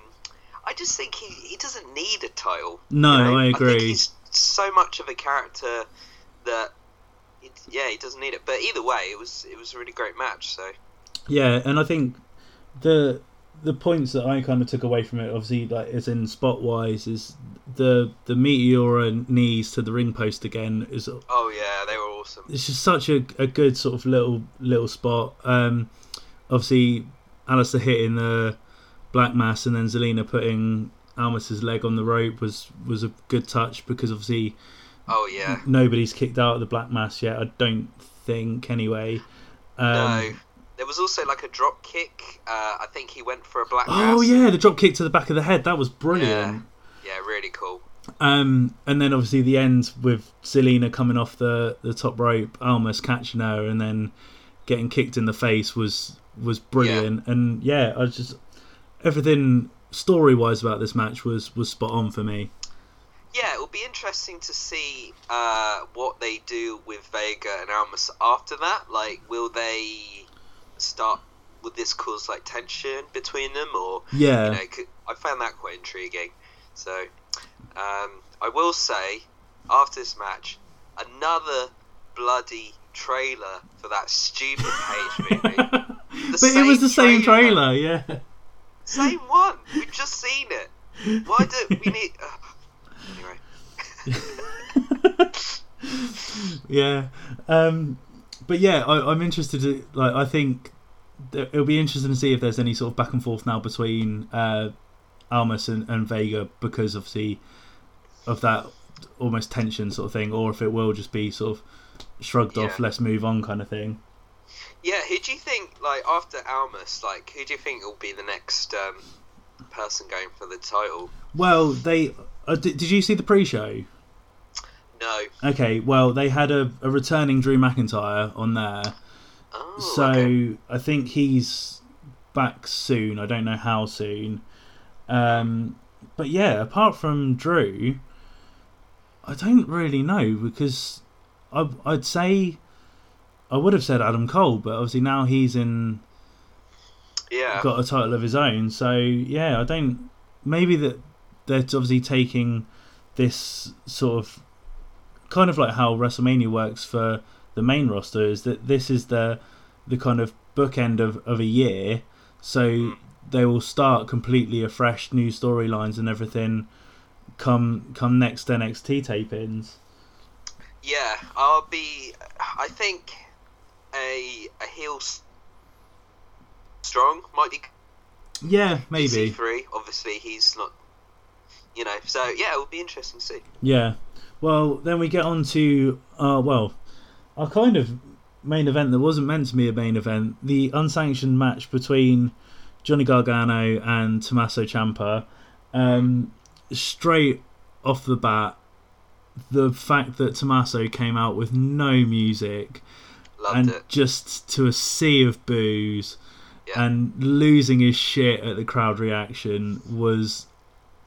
I just think he, he doesn't need a title. No, you know? I agree. he's so much of a character that he, yeah, he doesn't need it. But either way, it was it was a really great match. So Yeah, and I think the the points that I kind of took away from it, obviously, like is in spot wise, is the the meteora knees to the ring post again is oh yeah, they were awesome. it's just such a, a good sort of little little spot. Um, obviously, Aleister hitting the black mass and then Zelina putting Almas's leg on the rope was was a good touch because obviously Oh yeah, nobody's kicked out of the black mass yet. I don't think anyway. Um, no. There was also like a drop kick. Uh, I think he went for a black. Oh mass. yeah, the drop kick to the back of the head. That was brilliant. Yeah, really cool. Um, and then obviously the end with Zelina coming off the, the top rope, Almas catching her, and then getting kicked in the face was was brilliant. And yeah, I was just everything story wise about this match was was spot on for me. Yeah, it will be interesting to see uh, what they do with Vega and Almas after that. Like, will they start? Will this cause like tension between them, or Yeah, you know? I found that quite intriguing. So, um, I will say, after this match, another bloody trailer for that stupid Paige movie. but it was the same trailer. Yeah, Same one. We've just seen it. Why do we need? Uh, anyway. yeah. Um, but yeah, I, I'm interested. To, like, I think it'll be interesting to see if there's any sort of back and forth now between uh, Almas and, and Vega because obviously of that almost tension sort of thing, or if it will just be sort of shrugged off, let's move on kind of thing. Yeah, who do you think, like, after Almas, like, who do you think will be the next um, person going for the title? Well, they uh, did, did you see the pre-show? No. Okay, well they had a, a returning Drew McIntyre on there. Oh, so okay. I think he's back soon. I don't know how soon. Um, but yeah, apart from Drew, I don't really know because I, I'd say I would have said Adam Cole, but obviously now he's in Yeah. got a title of his own. So yeah, I don't. Maybe that they're obviously taking this sort of kind of like how WrestleMania works for the main roster is that this is the the kind of bookend of, of a year. So they will start completely afresh, new storylines and everything. Come come next NXT tapings. Yeah, I'll be. I think a a heel strong might be Yeah, maybe. C3. Obviously, he's not. You know, so yeah, it will be interesting to see. Yeah. Well, then we get on to uh, well, our kind of main event that wasn't meant to be a main event, the unsanctioned match between Johnny Gargano and Tommaso Ciampa. Um, straight off the bat, the fact that Tommaso came out with no music Loved and it. just to a sea of boos Yeah. and losing his shit at the crowd reaction was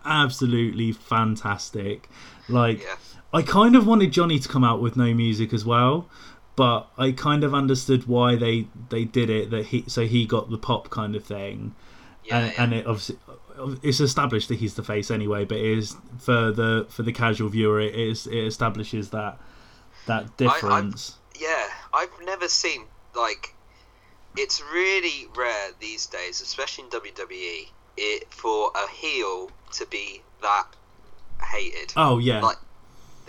absolutely fantastic. Like Yeah. I kind of wanted Johnny to come out with no music as well, but I kind of understood why they they did it that he so he got the pop kind of thing. Yeah, and, yeah. and it obviously it's established that he's the face anyway, but it is for the for the casual viewer it is it establishes that that difference. yeah, I've never seen like it's really rare these days, especially in WWE, it for a heel to be that hated. oh yeah. Like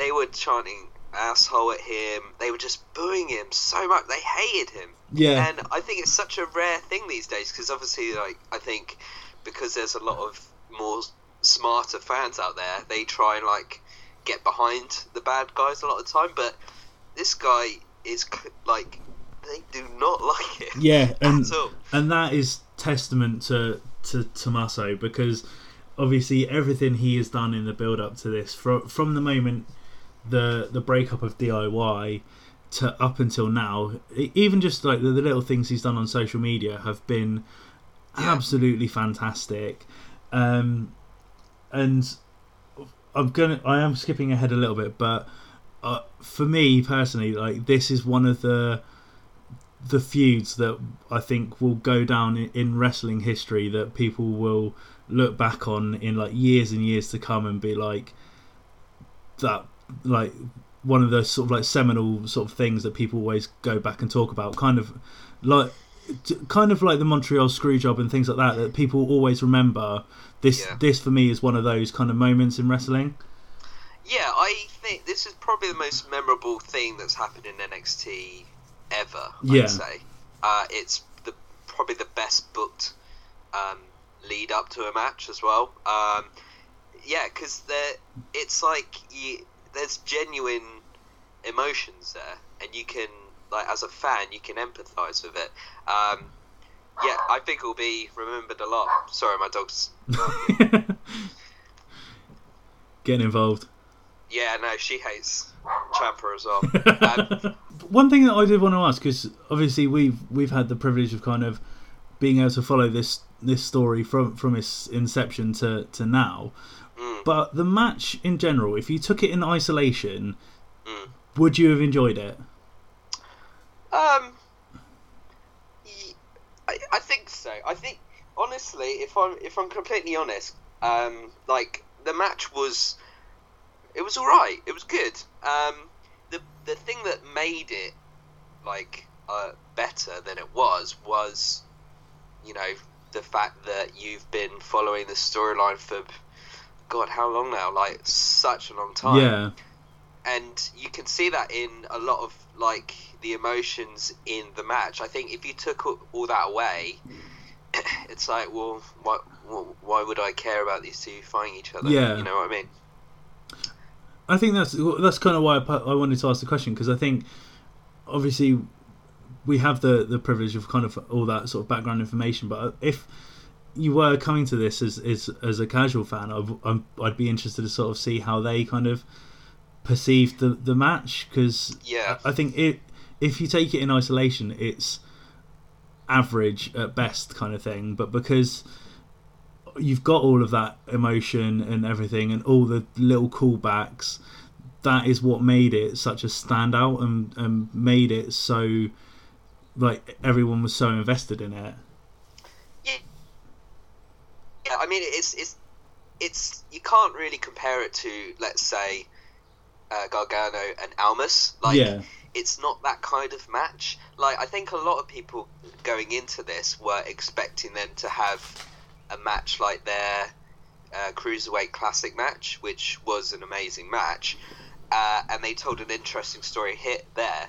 they were chanting asshole at him. They were just booing him so much. They hated him. yeah. And I think it's such a rare thing these days because obviously, like I think because there's a lot of more smarter fans out there, they try and like get behind the bad guys a lot of the time. But this guy is like they do not like it. Yeah, and at all. and that is testament to to Tommaso because obviously everything he has done in the build up to this from from the moment the the breakup of DIY to up until now even just like the, the little things he's done on social media have been Yeah. absolutely fantastic um and I'm gonna I am skipping ahead a little bit but uh, for me personally like this is one of the the feuds that I think will go down in, in wrestling history that people will look back on in like years and years to come and be like that like one of those sort of like seminal sort of things that people always go back and talk about kind of like kind of like the Montreal Screwjob and things like that that people always remember this Yeah. this for me is one of those kind of moments in wrestling Yeah, I think this is probably the most memorable thing that's happened in NXT ever. I'd Yeah. say uh, it's the probably the best booked um, lead up to a match as well. Um, yeah, because it's like you, there's genuine emotions there, and you can like as a fan you can empathise with it. Um, yeah, I think it will be remembered a lot. Sorry, my dog's. getting involved Yeah, no, she hates Ciampa as well. Um, one thing that I did want to ask because obviously we've we've had the privilege of kind of being able to follow this this story from from its inception to to now. Mm. But the match in general, if you took it in isolation, Mm. would you have enjoyed it? Um, I, I think so. I think honestly, if I'm if I'm completely honest, um, like the match was, it was all right. It was good. Um, the the thing that made it like uh, better than it was was, you know, the fact that you've been following the storyline for, God, how long now? Like such a long time Yeah, and you can see that in a lot of like the emotions in the match. I think if you took all- that away, it's like, well, why, why would I care about these two fighting each other? Yeah. you know what I mean? I think that's that's kind of why I, I wanted to ask the question because I think obviously we have the the privilege of kind of all that sort of background information, but if you were coming to this as as, as a casual fan, I'd, I'm, I'd be interested to sort of see how they kind of perceived the the match because Yeah. I think it if you take it in isolation, it's average at best kind of thing, but because you've got all of that emotion and everything and all the little callbacks that is what made it such a standout and, and made it so like everyone was so invested in it Yeah, I mean, it's it's it's you can't really compare it to, let's say, uh, Gargano and Almas. Like, yeah it's not that kind of match. Like I think a lot of people going into this were expecting them to have a match like their uh, cruiserweight classic match, which was an amazing match, uh, and they told an interesting story hit there.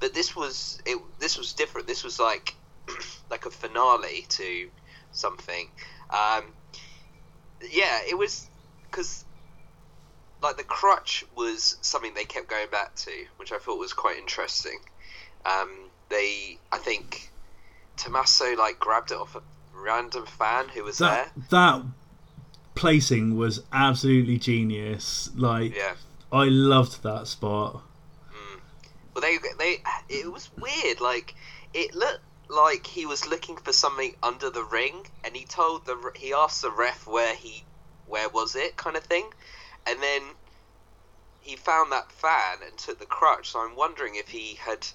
But this was it. This was different. This was like like a finale to something. Um, yeah, it was because like the crutch was something they kept going back to, which I thought was quite interesting. Um, they, I think, Tommaso like grabbed it off a random fan who was that there. that placing was absolutely genius like Yeah. i loved that spot Well, they they it was weird. Like it looked like he was looking for something under the ring, and he told the he asked the ref where he where was it kind of thing, and then he found that fan and took the crutch. So I'm wondering if he had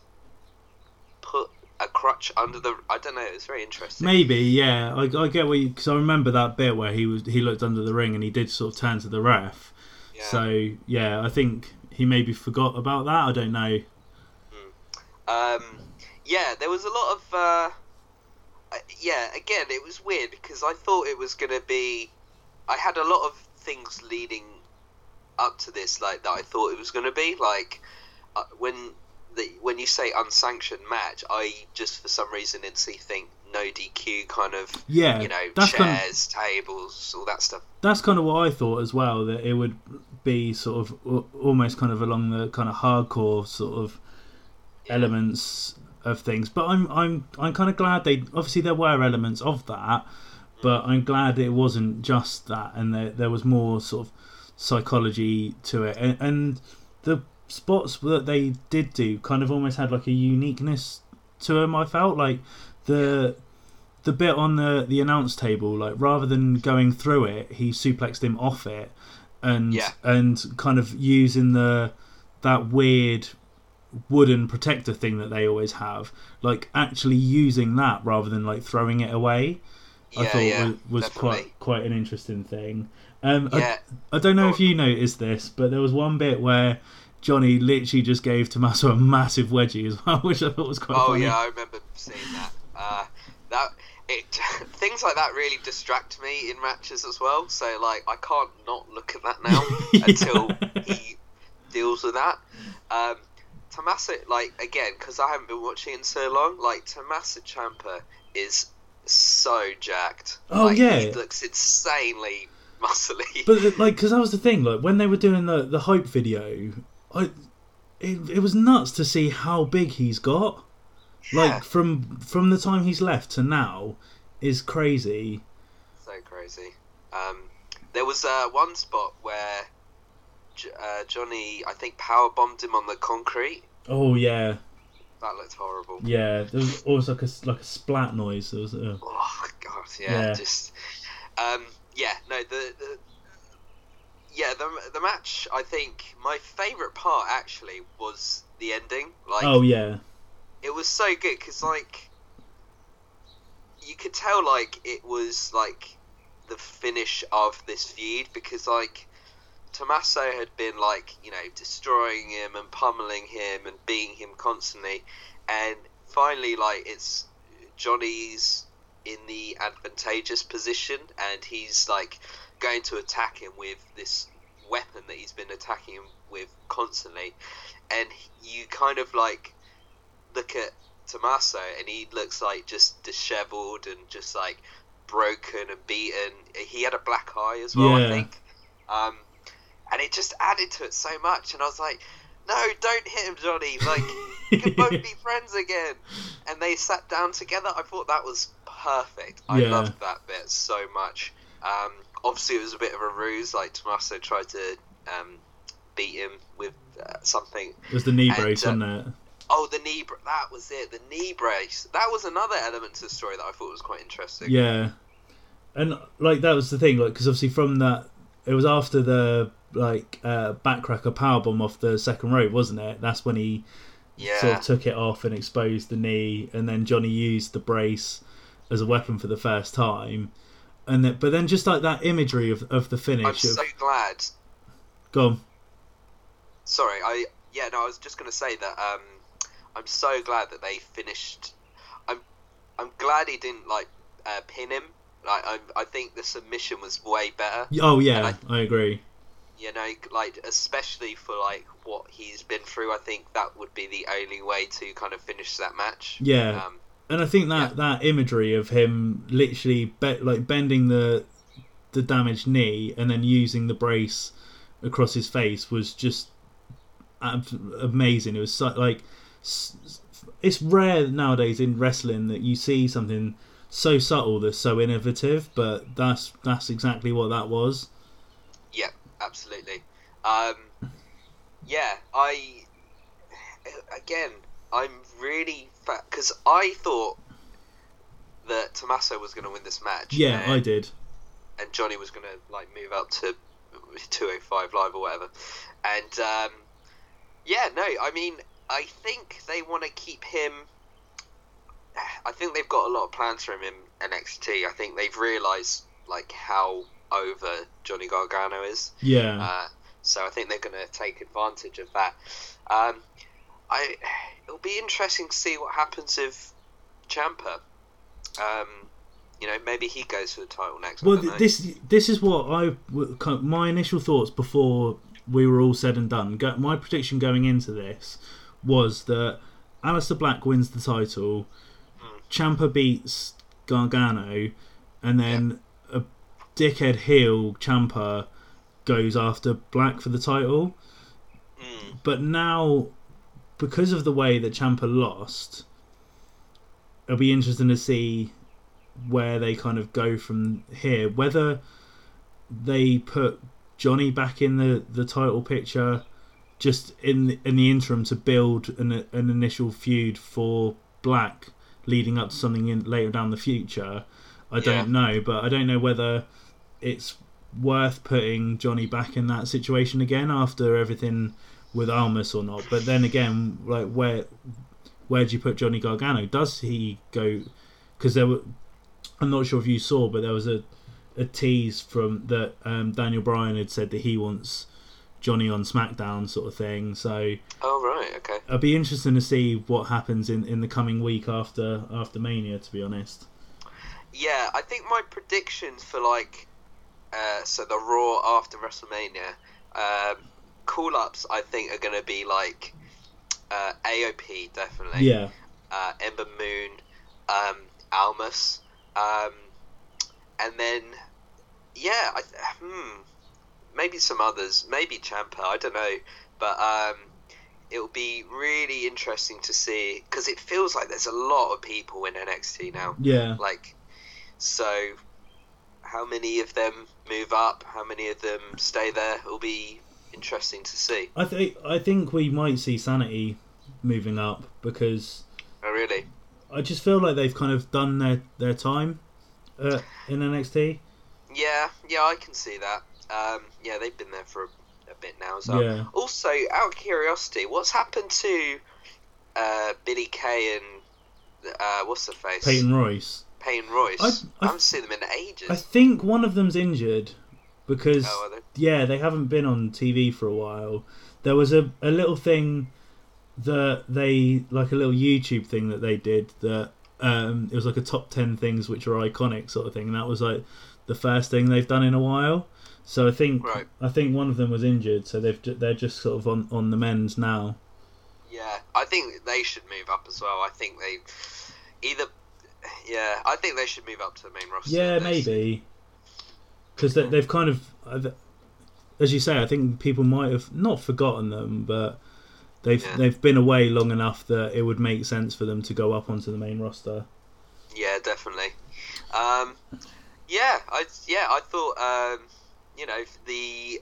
put a crutch under the. I don't know. It's very interesting. maybe yeah i, I get what you because i remember that bit where he was he looked under the ring and he did sort of turn to the ref Yeah. so yeah i think he maybe forgot about that i don't know Um, yeah, there was a lot of. Uh, yeah, again, it was weird because I thought it was going to be. I had a lot of things leading up to this, like that I thought it was going to be. Like uh, when the when you say unsanctioned match, I just for some reason instantly think no DQ kind of. yeah You know, that's kind of, chairs, tables, all that stuff. that's kind of what i thought as well that it would be sort of almost kind of along the kind of hardcore sort of elements of things but i'm i'm i'm kind of glad they obviously there were elements of that but i'm glad it wasn't just that and there, there was more sort of psychology to it and, and the spots that they did do kind of almost had like a uniqueness to them i felt like the the bit on the the announce table like rather than going through it he suplexed him off it and Yeah. and kind of using the that weird wooden protector thing that they always have, like actually using that rather than like throwing it away. I Yeah, thought yeah, was, was quite quite an interesting thing. Um, Yeah. I, I don't know Oh. if you noticed this, but there was one bit where Johnny literally just gave Tommaso a massive wedgie as well, which I thought was quite Oh funny. yeah, I remember seeing that. Uh, that it things like that really distract me in matches as well. So like I can't not look at that now Yeah. until he deals with that. Um, Tommaso, like again, because I haven't been watching in so long. Like Tommaso Ciampa is so jacked. Oh, Like, yeah. he looks insanely muscly. But like, because that was the thing. Like when they were doing the the hype video, I it, it was nuts to see how big he's got. Yeah. Like from from the time he's left to now, is crazy. So crazy. Um, there was uh, one spot where uh, Johnny, I think, power bombed him on the concrete. Oh yeah, That looked horrible. yeah. There was always like a like a splat noise. There was Oh god, yeah, Yeah. just um, yeah. No, the, the yeah the the match. I think my favorite part actually was the ending. Like, oh yeah, it was so good because like you could tell like it was like the finish of this feud because like Tommaso had been like you know destroying him and pummeling him and beating him constantly and finally like it's Johnny's in the advantageous position and he's like going to attack him with this weapon that he's been attacking him with constantly and you kind of like look at Tommaso and he looks like just disheveled and just like broken and beaten. He had a black eye as well, Yeah. I think. Um, and it just added to it so much. And I was like, no, don't hit him, Johnny. Like, we can both be friends again. And they sat down together. I thought that was perfect. I Yeah. loved that bit so much. Um, obviously, it was a bit of a ruse. Like, Tommaso tried to um, beat him with uh, something it was the knee And, brace, uh, wasn't it? Oh, the knee. Br- that was it. The knee brace. That was another element to the story that I thought was quite interesting. Yeah, and like that was the thing, like because obviously from that, it was after the like uh, backcracker powerbomb off the second rope, wasn't it? That's when he Yeah. sort of took it off and exposed the knee, and then Johnny used the brace as a weapon for the first time. And then, but then just like that imagery of, of the finish, I'm of, so glad. go on. Sorry, I yeah no, I was just gonna say that. Um, I'm so glad that they finished. I'm I'm glad he didn't like uh, pin him. Like I I think the submission was way better. Oh yeah, And I agree. You know, like especially for like what he's been through. I think that would be the only way to kind of finish that match. Yeah. Um, And I think that that imagery of him literally be- like bending the the damaged knee and then using the brace across his face was just ab- amazing. It was so, like it's rare nowadays in wrestling that you see something so subtle that's so innovative, but that's that's exactly what that was. Absolutely. Um, yeah, I again, I'm really because I thought that Tommaso was going to win this match. Yeah, and, I did. and Johnny was going to like move up to 205 live or whatever. And um, yeah, no, I mean, I think they want to keep him. I think they've got a lot of plans for him in NXT. I think they've realised like how over Johnny Gargano is. Yeah. Uh, so I think they're going to take advantage of that. Um, I it'll be interesting to see what happens if Ciampa. Um, you know, maybe he goes for the title next. Well, don't th- know. this this is what I my initial thoughts before we were all said and done. Go, my prediction going into this was that Aleister Black wins the title, Ciampa beats Gargano, and then dickhead heel Ciampa goes after Black for the title. Mm, But now, because of the way that Ciampa lost, it'll be interesting to see where they kind of go from here. Whether they put Johnny back in the, the title picture just in in the interim to build an an initial feud for Black leading up to something in later down the future. I don't know, but I don't know whether it's worth putting Johnny back in that situation again after everything with Almas or not. But then again, like where where do you put Johnny Gargano? Does he go? Because there were, I'm not sure if you saw, but there was a a tease from that um, Daniel Bryan had said that he wants Johnny on SmackDown, sort of thing. So Oh right, okay. it'll be interesting to see what happens in, in the coming week after after Mania. To be honest, Yeah, I think my predictions for like, uh, so the Raw after WrestleMania, um, call ups I think are going to be like uh, AOP definitely. yeah, uh, Ember Moon, um, Almas, um, and then yeah, I, hmm, maybe some others, maybe Ciampa, I don't know, but um, it'll be really interesting to see because it feels like there's a lot of people in NXT now. yeah, Like, so how many of them move up? How many of them stay there? It'll be interesting to see. I think I think we might see Sanity moving up because Oh, really? I just feel like they've kind of done their their time uh, in NXT. Yeah, yeah, I can see that. Um, yeah, they've been there for a, a bit now as well. Yeah. Also, out of curiosity, what's happened to uh, Billie Kay and uh, what's the face? Peyton Royce. Peyton Royce. I- I, I- haven't seen them in ages. I think one of them's injured because Oh, they? yeah, they haven't been on TV for a while. There was a, a little thing that they like a little YouTube thing that they did that um, it was like a top ten things which are iconic sort of thing, and that was like the first thing they've done in a while. So I think Right. I think one of them was injured, so they've they're just sort of on, on the men's now. Yeah, I think they should move up as well. I think they either. Yeah, I think they should move up to the main roster. Yeah, maybe because they, they've kind of, as you say, I think people might have not forgotten them, but they've Yeah. they've been away long enough that it would make sense for them to go up onto the main roster. Yeah, definitely. Um, yeah, I yeah I thought um, you know the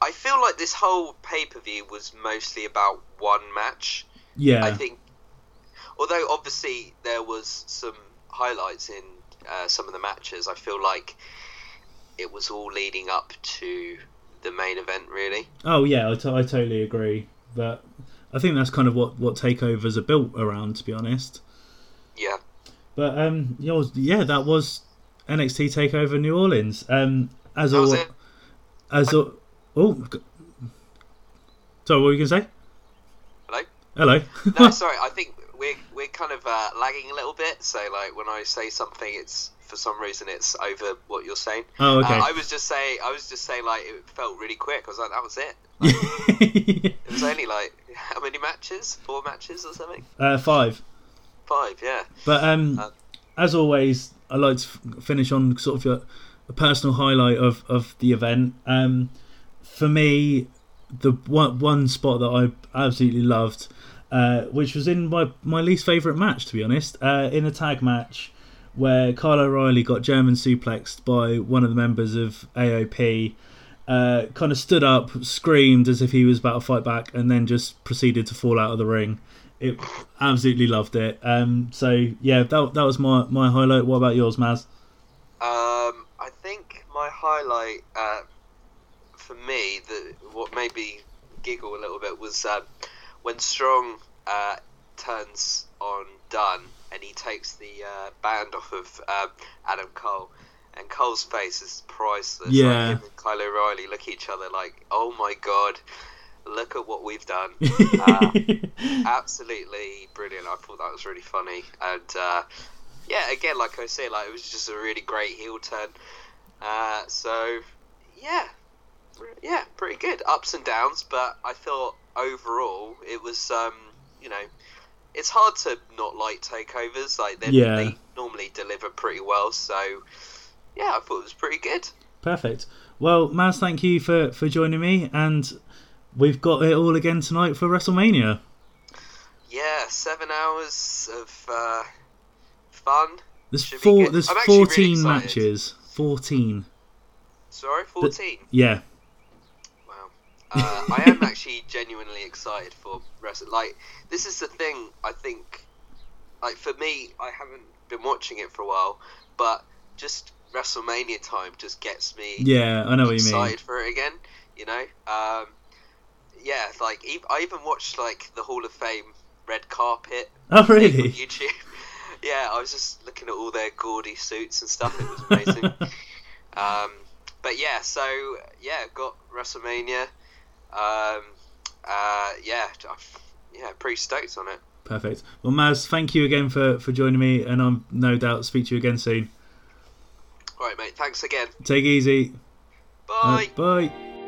I feel like this whole pay per view was mostly about one match. Yeah, I think, although obviously there was some highlights in uh, some of the matches, I feel like it was all leading up to the main event. Really, Oh yeah, I, t- I totally agree. But I think that's kind of what what takeovers are built around, to be honest. yeah. But um, yeah, that was NXT Takeover New Orleans. Um, as all, it. as all, oh, sorry, what were you gonna say? Hello. Hello. No, sorry. I think we're we're kind of uh, lagging a little bit. So like when I say something, it's for some reason it's over what you're saying. oh, okay. Uh, I was just saying, I was just saying, like it felt really quick. I was like, that was it. It was only like how many matches? Four matches or something? uh, five. Five, yeah. But um, Uh, as always, I like to f- finish on sort of a, a personal highlight of, of the event. Um, for me, the one one spot that I absolutely loved, uh, which was in my my least favourite match, to be honest, uh, in a tag match where Kyle O'Reilly got German suplexed by one of the members of AOP. Uh, kind of stood up, screamed as if he was about to fight back, and then just proceeded to fall out of the ring. It absolutely loved it. Um, so yeah, that that was my my highlight. What about yours, Maz? Um, I think my highlight uh, for me, the what made me giggle a little bit was um, when Strong uh, turns on Dunne and he takes the uh, band off of um, Adam Cole. And Cole's face is priceless. Yeah. Like him and Kyle O'Reilly look at each other like, "Oh my god, look at what we've done." Uh, absolutely brilliant. I thought that was really funny, and uh, yeah, again, like I say, like it was just a really great heel turn. Uh, so yeah, yeah, pretty good. Ups and downs, but I thought overall it was, um, you know, it's hard to not like takeovers. Like they, Yeah. they normally deliver pretty well. So yeah, I thought it was pretty good. Perfect. Well, Maz, thank you for for joining me, and we've got it all again tonight for WrestleMania. Yeah, seven hours of uh, fun. There's Should four. There's I'm actually really fourteen matches. Fourteen. Sorry, fourteen. Yeah. Uh, I am actually genuinely excited for wrestling. Like, this is the thing. I think, like for me, I haven't been watching it for a while, but just WrestleMania time just gets me Yeah, I know what you mean. excited for it again. You know, um, yeah, like I even watched like the Hall of Fame red carpet. Oh, really? On YouTube. yeah, I was just looking at all their gaudy suits and stuff. It was amazing. um, but yeah, so yeah, got WrestleMania. Um, uh, yeah, I've- yeah, pretty stoked on it. Perfect. Well, Maz, thank you again for, for joining me, and I'm no doubt speak to you again soon. All right, mate. Thanks again. Take it easy. Uh, Bye.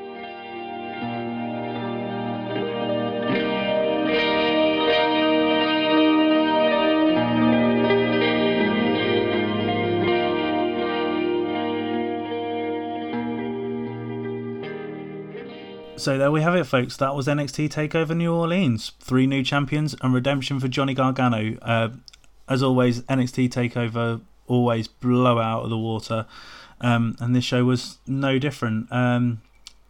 So there we have it, folks. That was NXT Takeover New Orleans. Three new champions and redemption for Johnny Gargano. Uh, as always, NXT Takeover always blow out of the water, um, and this show was no different. Um,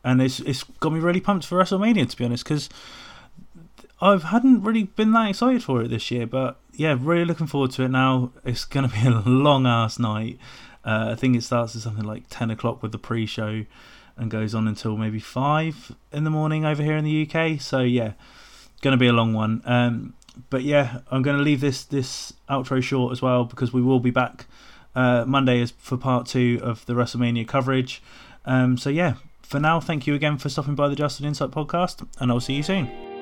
and it's it's got me really pumped for WrestleMania to be honest, because I hadn't really been that excited for it this year. But yeah, really looking forward to it now. It's going to be a long ass night. Uh, I think it starts at something like ten o'clock with the pre-show and goes on until maybe five in the morning over here in the UK. So yeah, going to be a long one. Um, but yeah, I'm going to leave this this outro short as well because we will be back uh, Monday as for part two of the WrestleMania coverage. Um, so yeah, for now, thank you again for stopping by the Just an Insight podcast, and I'll see you soon.